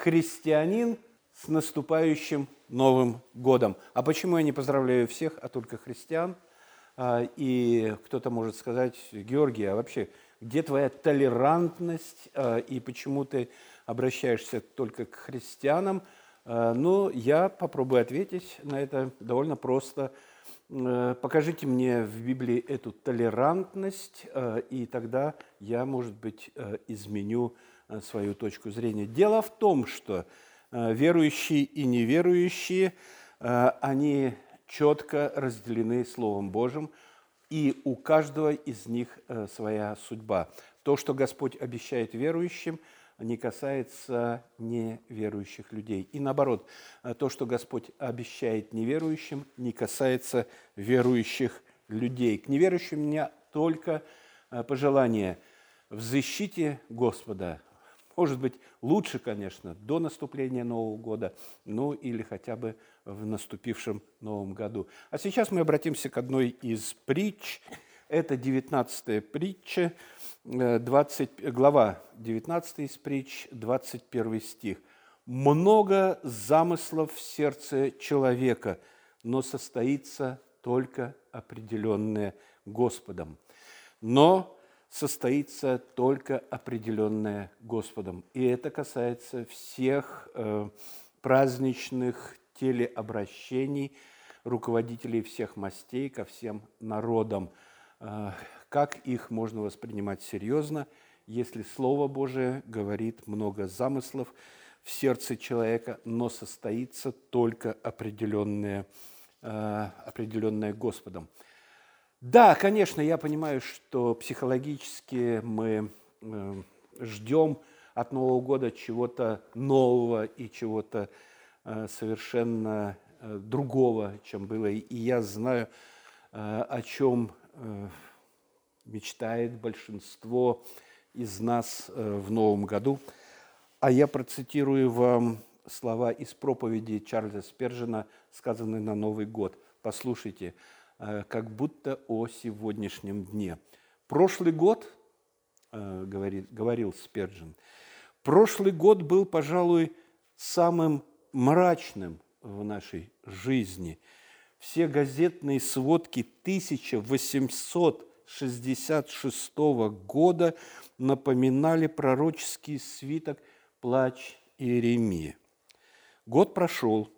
христианин с наступающим Новым годом. А почему я не поздравляю всех, а только христиан? А, и кто-то может сказать, Георгий, а вообще, где твоя толерантность а, и почему ты обращаешься только к христианам? А, ну, я попробую ответить на это довольно просто. Покажите мне в Библии эту толерантность, и тогда я, может быть, изменю свою точку зрения. Дело в том, что верующие и неверующие, они четко разделены Словом Божьим, и у каждого из них э, своя судьба. То, что Господь обещает верующим, не касается неверующих людей. И наоборот, э, то, что Господь обещает неверующим, не касается верующих людей. К неверующим у меня только э, пожелание – взыщите Господа, может быть, лучше, конечно, до наступления Нового года, ну или хотя бы в наступившем Новом году. А сейчас мы обратимся к одной из притч. Это 19-я притча, 20, э, глава 19 из притч, 21 стих. «Много замыслов в сердце человека, но состоится только определенное Господом. Но состоится только определенное Господом. И это касается всех э, праздничных телеобращений руководителей всех мастей ко всем народам. Э, как их можно воспринимать серьезно, если Слово Божие говорит много замыслов в сердце человека, но состоится только определенное, э, определенное Господом. Да, конечно, я понимаю, что психологически мы э, ждем от Нового года чего-то нового и чего-то э, совершенно э, другого, чем было. И я знаю, о чем мечтает большинство из нас в Новом году. А я процитирую вам слова из проповеди Чарльза Спержина, сказанные на Новый год. Послушайте – Э, как будто о сегодняшнем дне. Прошлый год, э, говорит, говорил Сперджин, прошлый год был, пожалуй, самым мрачным в нашей жизни. Все газетные сводки 1866 года напоминали пророческий свиток «Плач Иеремии». Год прошел,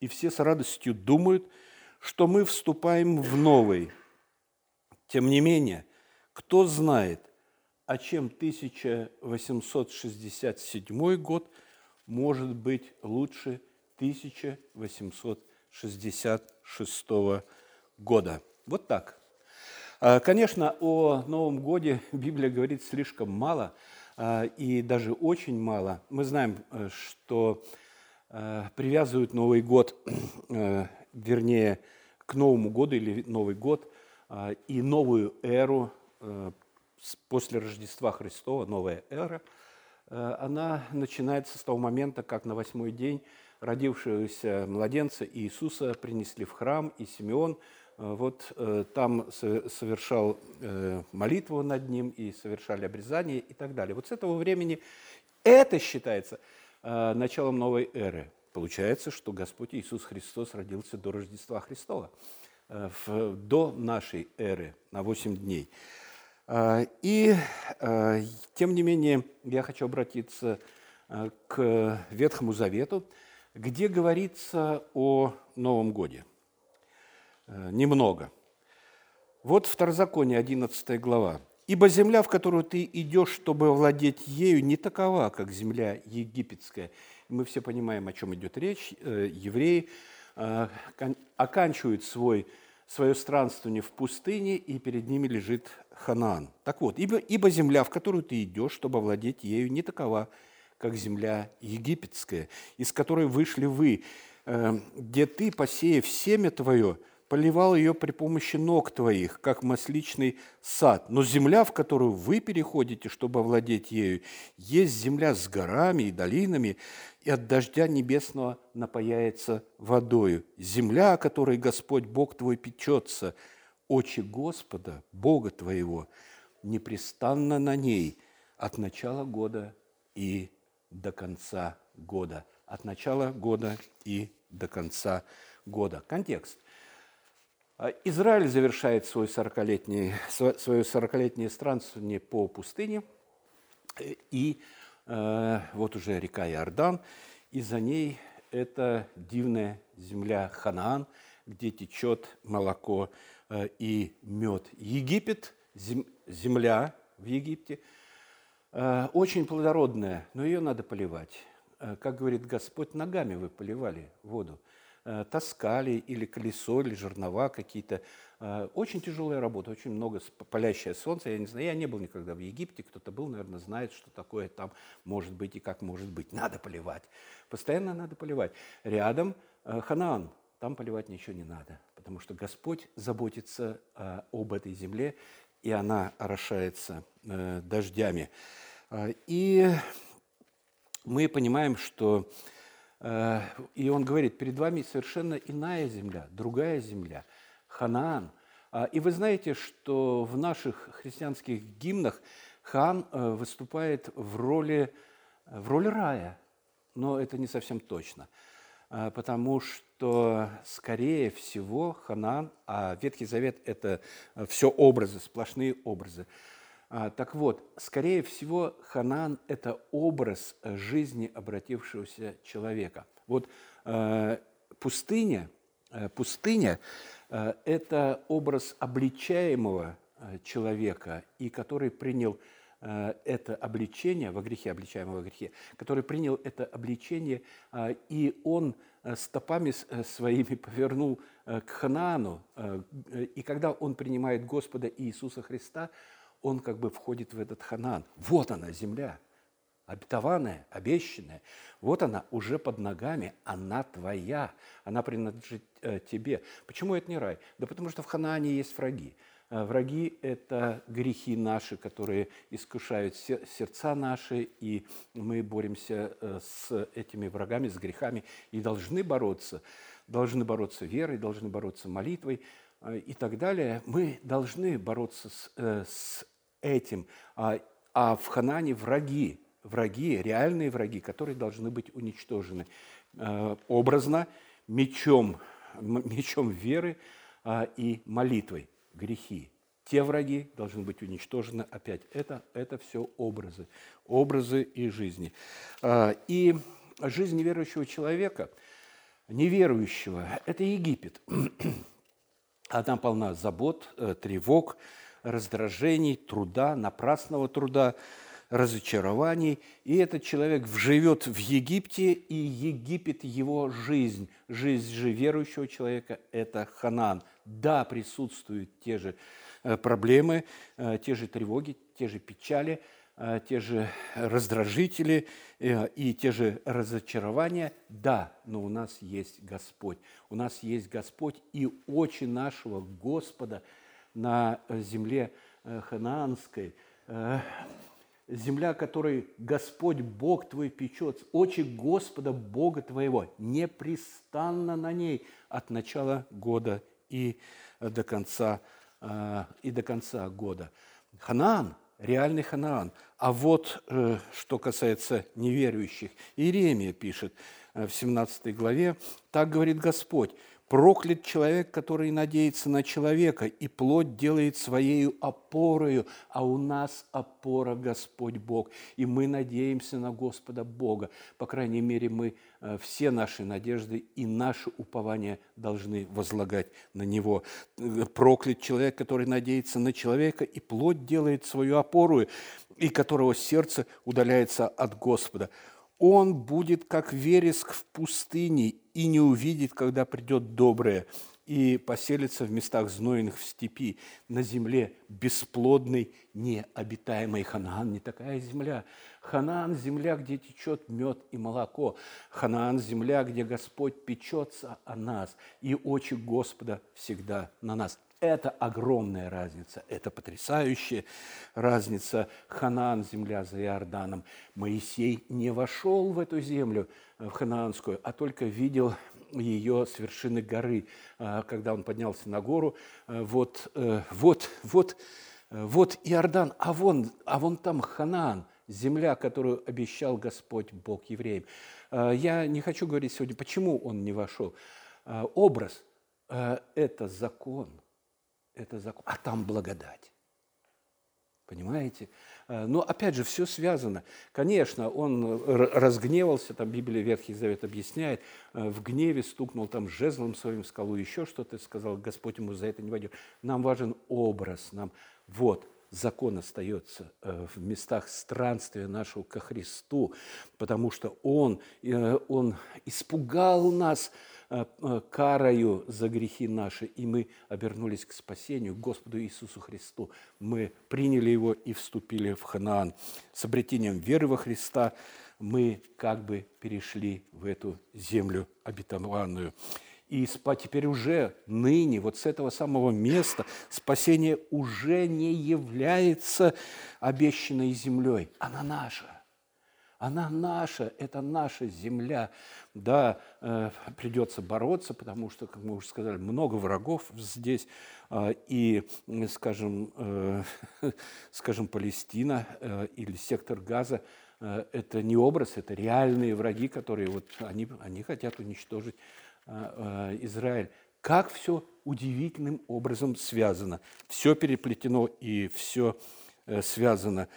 и все с радостью думают – что мы вступаем в новый. Тем не менее, кто знает, о чем 1867 год может быть лучше 1866 года. Вот так. А, конечно, о Новом Годе Библия говорит слишком мало, а, и даже очень мало. Мы знаем, э, что привязывают Новый год э, вернее, к Новому году или Новый год а, и новую эру э, после Рождества Христова, новая эра, э, она начинается с того момента, как на восьмой день родившегося младенца Иисуса принесли в храм, и Симеон э, вот там совершал молитву над ним, и совершали обрезание и так далее. Вот с этого времени это считается началом новой эры – Получается, что Господь Иисус Христос родился до Рождества Христова, э, до нашей эры на 8 дней. А, и, э, тем не менее, я хочу обратиться э, к Ветхому Завету, где говорится о Новом Годе. Немного. Вот Второзаконие, 11 глава. «Ибо земля, в которую ты идешь, чтобы владеть ею, не такова, как земля египетская, мы все понимаем, о чем идет речь. Э, евреи э, оканчивают свой, свое странствование в пустыне, и перед ними лежит Ханаан. Так вот, ибо, ибо земля, в которую ты идешь, чтобы овладеть ею, не такова, как земля египетская, из которой вышли вы, э, где ты, посеяв семя твое, поливал ее при помощи ног твоих, как масличный сад. Но земля, в которую вы переходите, чтобы овладеть ею, есть земля с горами и долинами, и от дождя небесного напаяется водою. Земля, о которой Господь Бог твой печется, очи Господа, Бога твоего, непрестанно на ней от начала года и до конца года. От начала года и до конца года. Контекст. А, Израиль завершает свой 40-летний, свое 40-летнее странствование по пустыне, и э, вот уже река Иордан, и за ней это дивная земля Ханаан, где течет молоко э, и мед. Египет, зем, земля в Египте, э, очень плодородная, но ее надо поливать. Как говорит Господь, ногами вы поливали воду – таскали или колесо, или жернова какие-то. Э, очень тяжелая работа, очень много палящее солнце. Я не знаю, я не был никогда в Египте, кто-то был, наверное, знает, что такое там может быть и как может быть. Надо поливать. Постоянно надо поливать. Рядом э, Ханаан, там поливать ничего не надо, потому что Господь заботится об этой земле, и она орошается дождями. И мы понимаем, что Э, и он говорит, перед вами совершенно иная земля, другая земля, Ханаан. А, и вы знаете, что в наших христианских гимнах Хан э, выступает в роли, в роли рая, но это не совсем точно, а, потому что, скорее всего, Ханаан, а Ветхий Завет – это все образы, сплошные образы – так вот, скорее всего, Ханан – это образ жизни обратившегося человека. Вот э, пустыня, э, пустыня э, – это образ обличаемого человека, и который принял это обличение во грехе, обличаемого во грехе, который принял это обличение, и он стопами своими повернул к Ханаану. И когда он принимает Господа Иисуса Христа – он как бы входит в этот Ханан. Вот она, земля, обетованная, обещанная. Вот она уже под ногами, она твоя, она принадлежит э, тебе. Почему это не рай? Да потому что в Ханаане есть враги. Э, враги – это грехи наши, которые искушают сердца наши, и мы боремся э, с этими врагами, с грехами, и должны бороться. Должны бороться верой, должны бороться молитвой и так далее. Мы должны бороться с, с этим. А, а в Ханане враги, враги, реальные враги, которые должны быть уничтожены э, образно мечом, мечом веры а, и молитвой, грехи. Те враги должны быть уничтожены опять. Это, это все образы, образы и жизни. А, и жизнь неверующего человека, неверующего, это Египет. Она полна забот, э, тревог, раздражений, труда, напрасного труда, разочарований. И этот человек живет в Египте, и Египет – его жизнь. Жизнь же верующего человека – это Ханан. Да, присутствуют те же э, проблемы, э, те же тревоги, те же печали, э, те же раздражители и те же разочарования. Да, но у нас есть Господь. У нас есть Господь, и очи нашего Господа – на земле э, ханаанской, э, земля, которой Господь Бог твой печет, очи Господа Бога твоего непрестанно на ней от начала года и до конца, э, и до конца года. Ханаан, реальный Ханаан. А вот что касается неверующих, Иеремия пишет в 17 главе, так говорит Господь, Проклят человек, который надеется на человека, и плоть делает своей опорою, а у нас опора Господь Бог, и мы надеемся на Господа Бога. По крайней мере, мы э, все наши надежды и наши упования должны возлагать на Него. Проклят человек, который надеется на человека, и плоть делает свою опору, и которого сердце удаляется от Господа он будет как вереск в пустыне и не увидит, когда придет доброе, и поселится в местах знойных в степи, на земле бесплодной, необитаемой. Ханаан не такая земля. Ханаан – земля, где течет мед и молоко. Ханаан – земля, где Господь печется о нас, и очи Господа всегда на нас. Это огромная разница, это потрясающая разница. Ханан, земля за Иорданом. Моисей не вошел в эту землю, э, в ханаанскую, а только видел ее с вершины горы, э, когда он поднялся на гору. Э, вот, вот, вот, вот Иордан, а вон, а вон там Ханаан, земля, которую обещал Господь Бог евреям. Я не хочу говорить сегодня, почему он не вошел. Образ это закон, это закон, а там благодать. Понимаете? Но опять же, все связано. Конечно, он разгневался, там Библия Ветхий Завет объясняет, в гневе стукнул там жезлом своим в скалу, еще что-то сказал, Господь ему за это не войдет. Нам важен образ, нам вот – закон остается э, в местах странствия нашего ко Христу, потому что Он, э, он испугал нас э, карою за грехи наши, и мы обернулись к спасению, к Господу Иисусу Христу. Мы приняли Его и вступили в Ханаан. С обретением веры во Христа мы как бы перешли в эту землю обетованную. И теперь уже ныне, вот с этого самого места, спасение уже не является обещанной землей. Она наша. Она наша, это наша земля. Да, э, придется бороться, потому что, как мы уже сказали, много врагов здесь. Э, и, скажем, э, скажем, Палестина э, или сектор Газа это не образ, это реальные враги, которые вот, они, они хотят уничтожить а, а, Израиль. Как все удивительным образом связано. Все переплетено и все э, связано.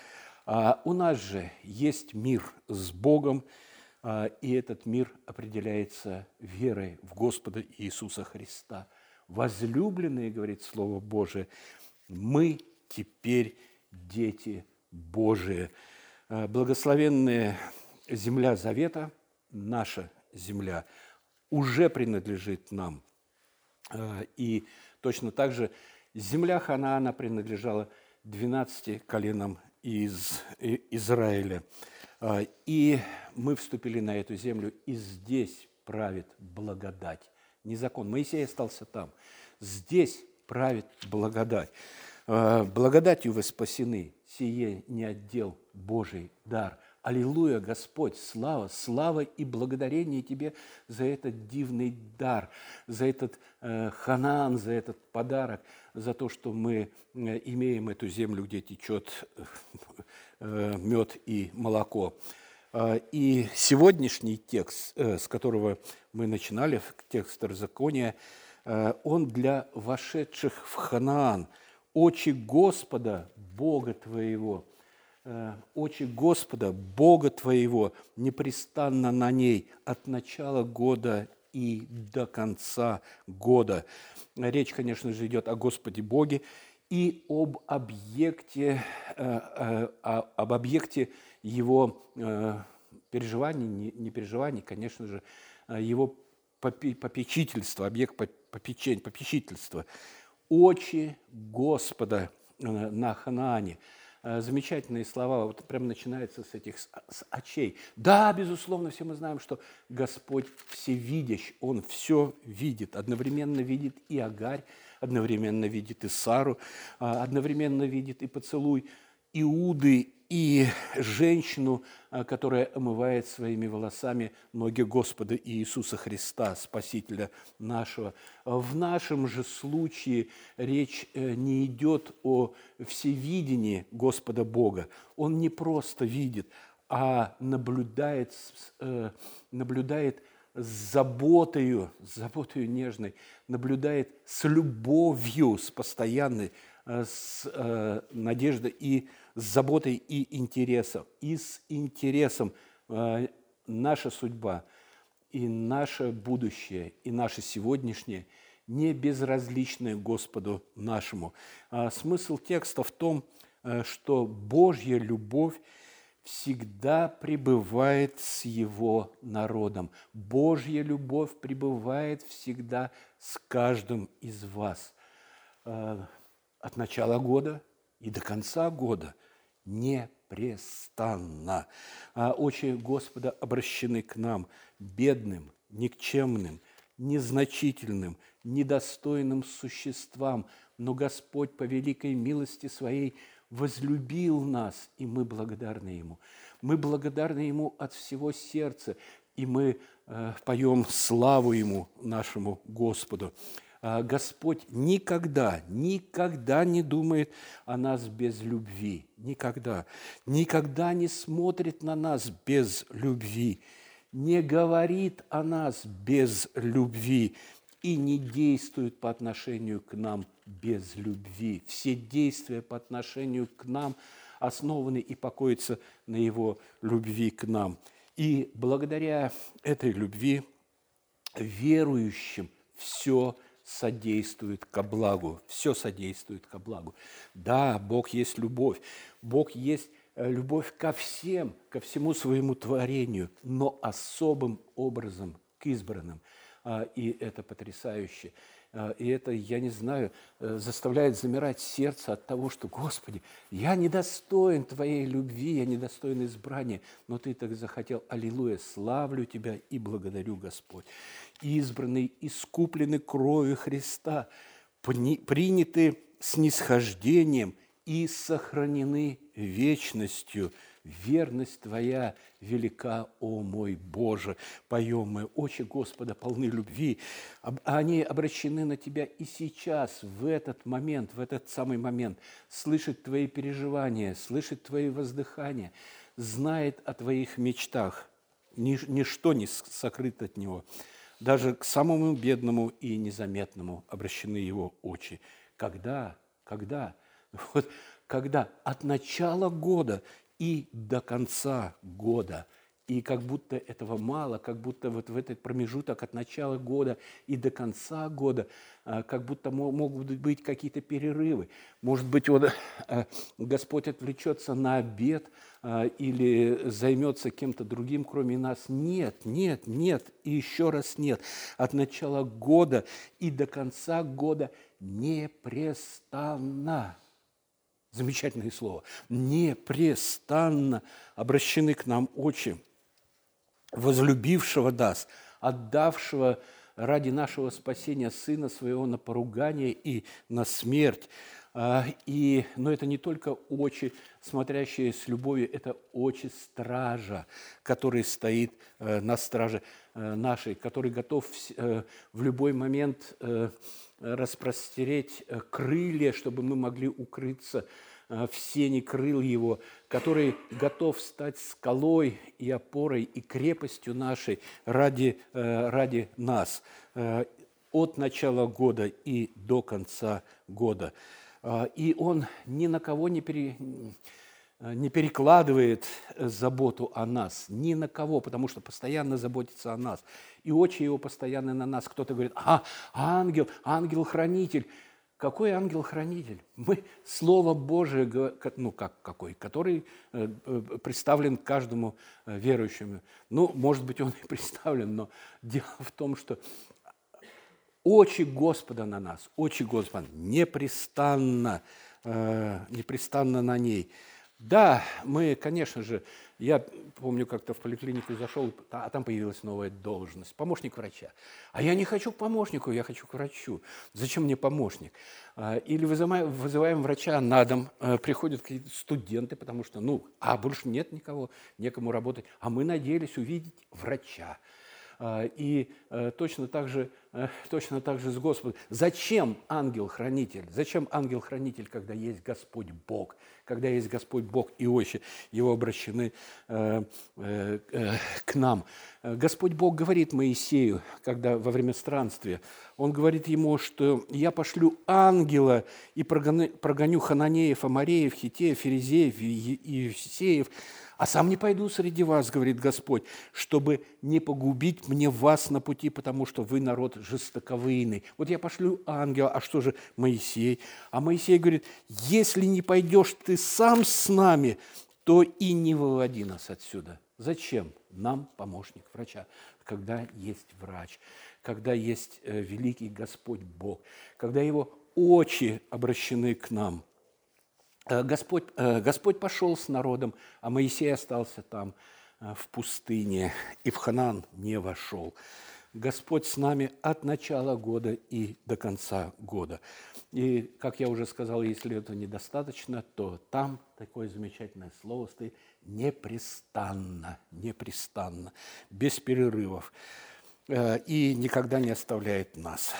А у нас же есть мир с Богом, и этот мир определяется верой в Господа Иисуса Христа. Возлюбленные, говорит Слово Божие, мы теперь дети Божии. Благословенная земля завета, наша земля – уже принадлежит нам. Э, и точно так же земля Ханаана принадлежала 12 коленам из Израиля. Э, и мы вступили на эту землю, и здесь правит благодать, не закон. Моисей остался там. Здесь правит благодать. Э, благодатью вы спасены, сие не отдел Божий дар – Аллилуйя, Господь, слава, слава и благодарение Тебе за этот дивный дар, за этот э, ханан, за этот подарок, за то, что мы э, имеем эту землю, где течет э, мед и молоко. Э, и сегодняшний текст, э, с которого мы начинали, текст Второзакония, э, он для вошедших в Ханаан. «Очи Господа, Бога твоего, очи Господа, Бога твоего, непрестанно на ней от начала года и до конца года. Речь, конечно же, идет о Господе Боге и об объекте, э, э, об объекте его переживаний, не переживаний, конечно же, его попечительства, объект попечительства. Очи Господа на Ханаане – Э, замечательные слова, вот прям начинается с этих с очей. Да, безусловно, все мы знаем, что Господь всевидящ, Он все видит, одновременно видит и Агарь, одновременно видит и Сару, а, одновременно видит и поцелуй Иуды и женщину, а, которая омывает своими волосами ноги Господа Иисуса Христа, Спасителя нашего. В нашем же случае речь э, не идет о всевидении Господа Бога. Он не просто видит, а наблюдает, э, наблюдает с заботою, с заботою нежной, наблюдает с любовью, с постоянной, э, с надеждой и с заботой и интересом. И с интересом э, наша судьба и наше будущее, и наше сегодняшнее не безразличны Господу нашему. А смысл текста в том, э, что Божья любовь всегда пребывает с Его народом. Божья любовь пребывает всегда с каждым из вас. Э, от начала года и до конца года – непрестанно. А очи Господа обращены к нам, бедным, никчемным, незначительным, недостойным существам, но Господь по великой милости Своей возлюбил нас, и мы благодарны Ему. Мы благодарны Ему от всего сердца, и мы э, поем славу Ему, нашему Господу. А, Господь никогда, никогда не думает о нас без любви. Никогда. Никогда не смотрит на нас без любви. Не говорит о нас без любви и не действует по отношению к нам без любви. Все действия по отношению к нам основаны и покоятся на Его любви к нам. И благодаря этой любви верующим все содействует ко благу, все содействует ко благу. Да, Бог есть любовь, Бог есть э, любовь ко всем, ко всему своему творению, но особым образом к избранным. А, и это потрясающе. А, и это, я не знаю, э, заставляет замирать сердце от того, что, Господи, я недостоин Твоей любви, я недостоин избрания, но Ты так захотел. Аллилуйя, славлю Тебя и благодарю, Господь избранный, искуплены кровью Христа, приняты снисхождением и сохранены вечностью. Верность Твоя велика, о мой Боже! Поем мы, очи Господа полны любви. Они обращены на Тебя и сейчас, в этот момент, в этот самый момент, слышит Твои переживания, слышит Твои воздыхания, знает о Твоих мечтах. Ничто не сокрыто от Него. Даже к самому бедному и незаметному обращены его очи. Когда? Когда? Вот, когда от начала года и до конца года – и как будто этого мало, как будто вот в этот промежуток от начала года и до конца года, а, как будто могут быть какие-то перерывы. Может быть, вот, а, Господь отвлечется на обед а, или займется кем-то другим, кроме нас. Нет, нет, нет и еще раз нет. От начала года и до конца года непрестанно замечательное слово, непрестанно обращены к нам очи возлюбившего нас, отдавшего ради нашего спасения Сына Своего на поругание и на смерть. А, и, но это не только очи, смотрящие с любовью, это очи стража, который стоит э, на страже э, нашей, который готов э, в любой момент распростереть крылья, чтобы мы могли укрыться в сене крыл его, который готов стать скалой и опорой и крепостью нашей ради, ради нас от начала года и до конца года. И он ни на кого не, пере, не перекладывает заботу о нас, ни на кого, потому что постоянно заботится о нас. И очи его постоянно на нас. Кто-то говорит, а, ангел, ангел-хранитель. Какой ангел-хранитель? Мы Слово Божие, ну как какой, который э, э, представлен каждому э, верующему. Ну, может быть, он и представлен, но дело в том, что очи Господа на нас, очи Господа непрестанно, непрестанно на ней. Да, мы, конечно же, я помню, как-то в поликлинику зашел, а там появилась новая должность, помощник врача. А я не хочу к помощнику, я хочу к врачу. Зачем мне помощник? А, или вызываем, вызываем врача на дом, э, приходят какие-то студенты, потому что, ну, а больше нет никого, некому работать. А мы надеялись увидеть врача. А, и э, точно так же, точно так же с Господом. Зачем ангел-хранитель? Зачем ангел-хранитель, когда есть Господь Бог? Когда есть Господь Бог и очи его обращены э, к нам. Господь Бог говорит Моисею, когда во время странствия, он говорит ему, что я пошлю ангела и прогоню хананеев, амареев, хитеев, ферезеев и евсеев, а сам не пойду среди вас, говорит Господь, чтобы не погубить мне вас на пути, потому что вы народ жестоковыйный. Вот я пошлю ангела, а что же Моисей? А Моисей говорит, если не пойдешь ты сам с нами, то и не выводи нас отсюда. Зачем нам помощник врача, когда есть врач, когда есть э, великий Господь Бог, когда его очи обращены к нам – Э, Господь, э, Господь пошел с народом, а Моисей остался там в пустыне и в Ханан не вошел. Господь с нами от начала года и до конца года. И, как я уже сказал, если это недостаточно, то там такое замечательное слово стоит непрестанно, непрестанно, без перерывов и никогда не оставляет нас.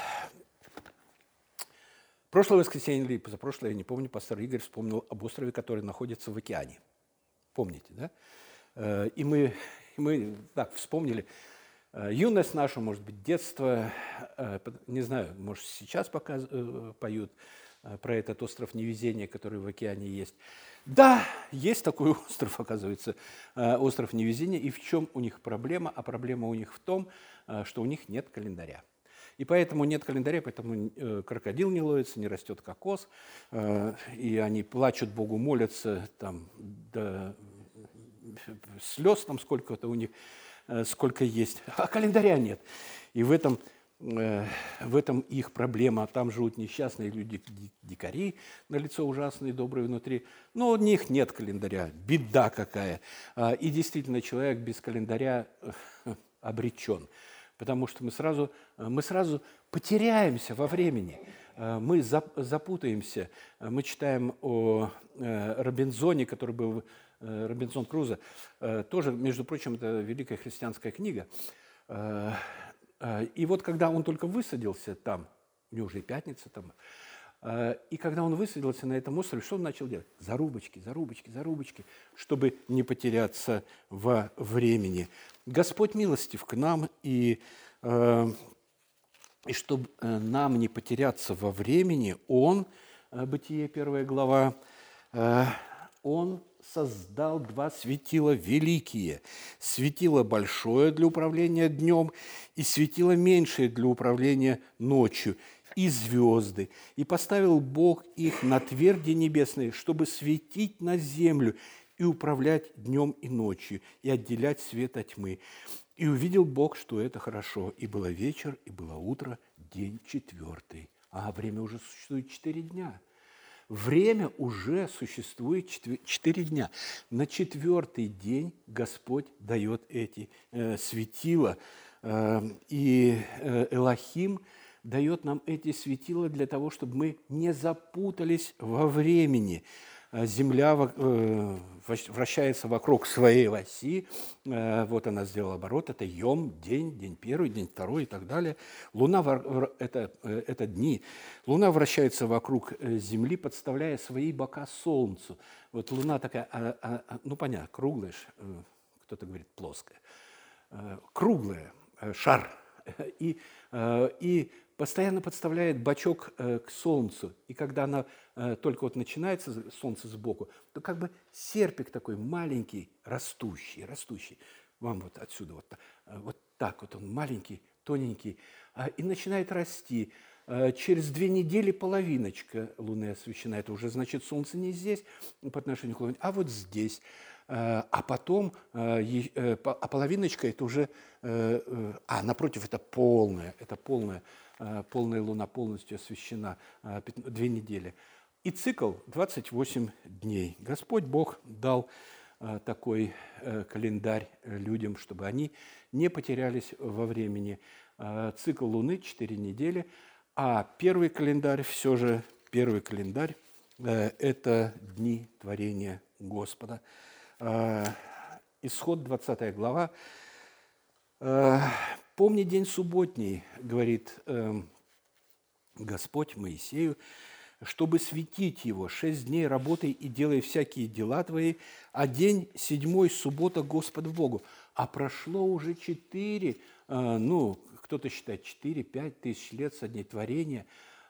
прошлое воскресенье или позапрошлое, я не помню, пастор Игорь вспомнил об острове, который находится в океане. Помните, да? Э, и мы, мы так вспомнили э, юность нашу, может быть, детство, э, не знаю, может, сейчас пока поют про этот остров невезения, который в океане есть. Да, есть такой остров, оказывается, остров невезения. И в чем у них проблема? А проблема у них в том, что у них нет календаря. И поэтому нет календаря, поэтому крокодил не ловится, не растет кокос, и они плачут Богу, молятся там до слез там сколько-то у них, э, сколько есть, а календаря нет. И в этом, э, в этом их проблема. Там живут несчастные люди, дикари, на лицо ужасные, добрые внутри. Но у них нет календаря, беда какая. А, и действительно, человек без календаря э, обречен. Потому что мы сразу, мы сразу потеряемся во времени мы запутаемся. Мы читаем о Робинзоне, который был Э, Робинсон Крузо, э, тоже, между прочим, это великая христианская книга. Э, и вот когда он только высадился там, у него уже и пятница там, и когда он высадился на этом острове, что он начал делать? Зарубочки, зарубочки, зарубочки, чтобы не потеряться во времени. Господь милостив к нам, и, и чтобы нам не потеряться во времени, Он, Бытие, первая глава, Он создал два светила великие. Светило большое для управления днем и светило меньшее для управления ночью, и звезды. И поставил Бог их на тверди небесные, чтобы светить на землю и управлять днем и ночью, и отделять свет от тьмы. И увидел Бог, что это хорошо. И было вечер, и было утро, день четвертый. А время уже существует четыре дня – Время уже существует четыре дня. На четвертый день Господь дает эти э, светила. Э, и э, Элохим дает нам эти светила для того, чтобы мы не запутались во времени. Э, земля э, вращается вокруг своей оси, э, вот она сделала оборот, это Йом, день, день первый, день второй и так далее. Луна – это, это дни. Луна вращается вокруг Земли, подставляя свои бока Солнцу. Вот Луна такая, а, а, а ну понятно, круглая, кто-то говорит плоская, круглая, шар. И, и постоянно подставляет бачок э, к солнцу. И когда она э, только вот начинается, солнце сбоку, то как бы серпик такой маленький, растущий, растущий. Вам вот отсюда вот, э, вот так вот он маленький, тоненький, а, и начинает расти. Через две недели половиночка Луны освещена. Это уже значит, Солнце не здесь по отношению к Луне, а вот здесь. А потом, а половиночка это уже, а напротив это полная, это полная Э, полная луна полностью освещена, э, две недели. И цикл 28 дней. Господь Бог дал э, такой календарь людям, чтобы они не потерялись во времени. Цикл Луны 4 недели, а первый календарь, все же первый календарь, это дни творения Господа. Исход 20 глава Помни день субботний, говорит э, Господь Моисею, чтобы светить его. Шесть дней работай и делай всякие дела твои, а день седьмой – суббота Господу Богу. А прошло уже четыре, э, ну, кто-то считает четыре, пять тысяч лет со дней творения,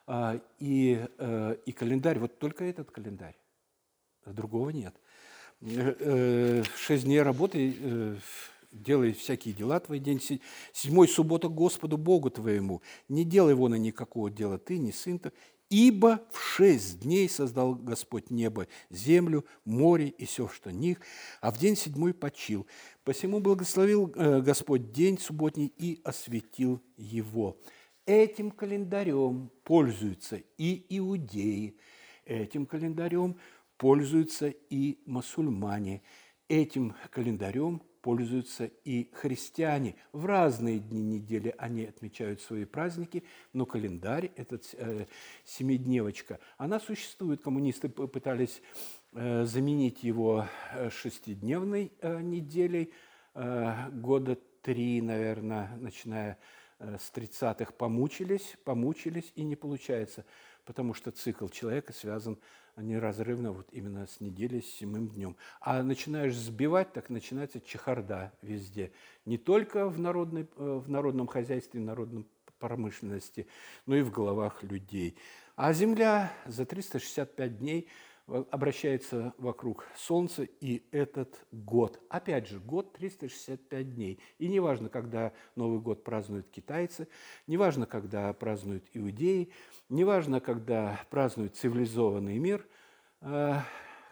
э, и, э, и календарь, вот только этот календарь, другого нет. Шесть дней работы делай всякие дела твои день. Седьмой суббота Господу Богу твоему. Не делай вон и никакого дела ты, ни сын ты, Ибо в шесть дней создал Господь небо, землю, море и все, что них, а в день седьмой почил. Посему благословил э, Господь день субботний и осветил его. Этим календарем пользуются и иудеи, этим календарем пользуются и мусульмане, этим календарем пользуются и христиане. В разные дни недели они отмечают свои праздники, но календарь, этот э, семидневочка, она существует. Коммунисты пытались э, заменить его э, шестидневной э, неделей, э, года три, наверное, начиная э, с 30-х помучились, помучились, и не получается, потому что цикл человека связан неразрывно вот именно с неделей, с седьмым днем. А начинаешь сбивать, так начинается чехарда везде. Не только в, народной, э, в народном хозяйстве, в народном промышленности, но и в головах людей. А Земля за 365 дней обращается вокруг Солнца, и этот год, опять же, год 365 дней. И неважно, когда Новый год празднуют китайцы, неважно, когда празднуют иудеи, неважно, когда празднует цивилизованный мир э,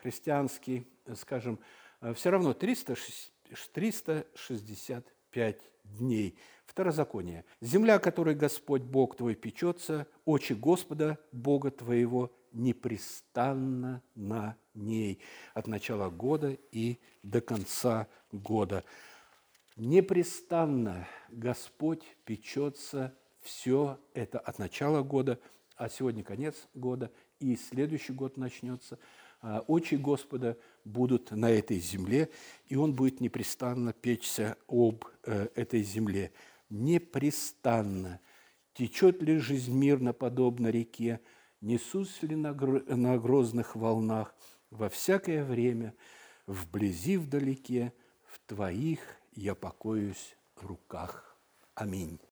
христианский, скажем, э, все равно 365 дней. Второзаконие. «Земля, которой Господь Бог твой печется, очи Господа Бога твоего непрестанно на ней от начала года и до конца года. Непрестанно Господь печется все это от начала года, а сегодня конец года, и следующий год начнется. А, очи Господа будут на этой земле, и Он будет непрестанно печься об э, этой земле. Непрестанно. Течет ли жизнь мирно, подобно реке, несусь ли на, на грозных волнах во всякое время, вблизи, вдалеке, в Твоих я покоюсь руках. Аминь.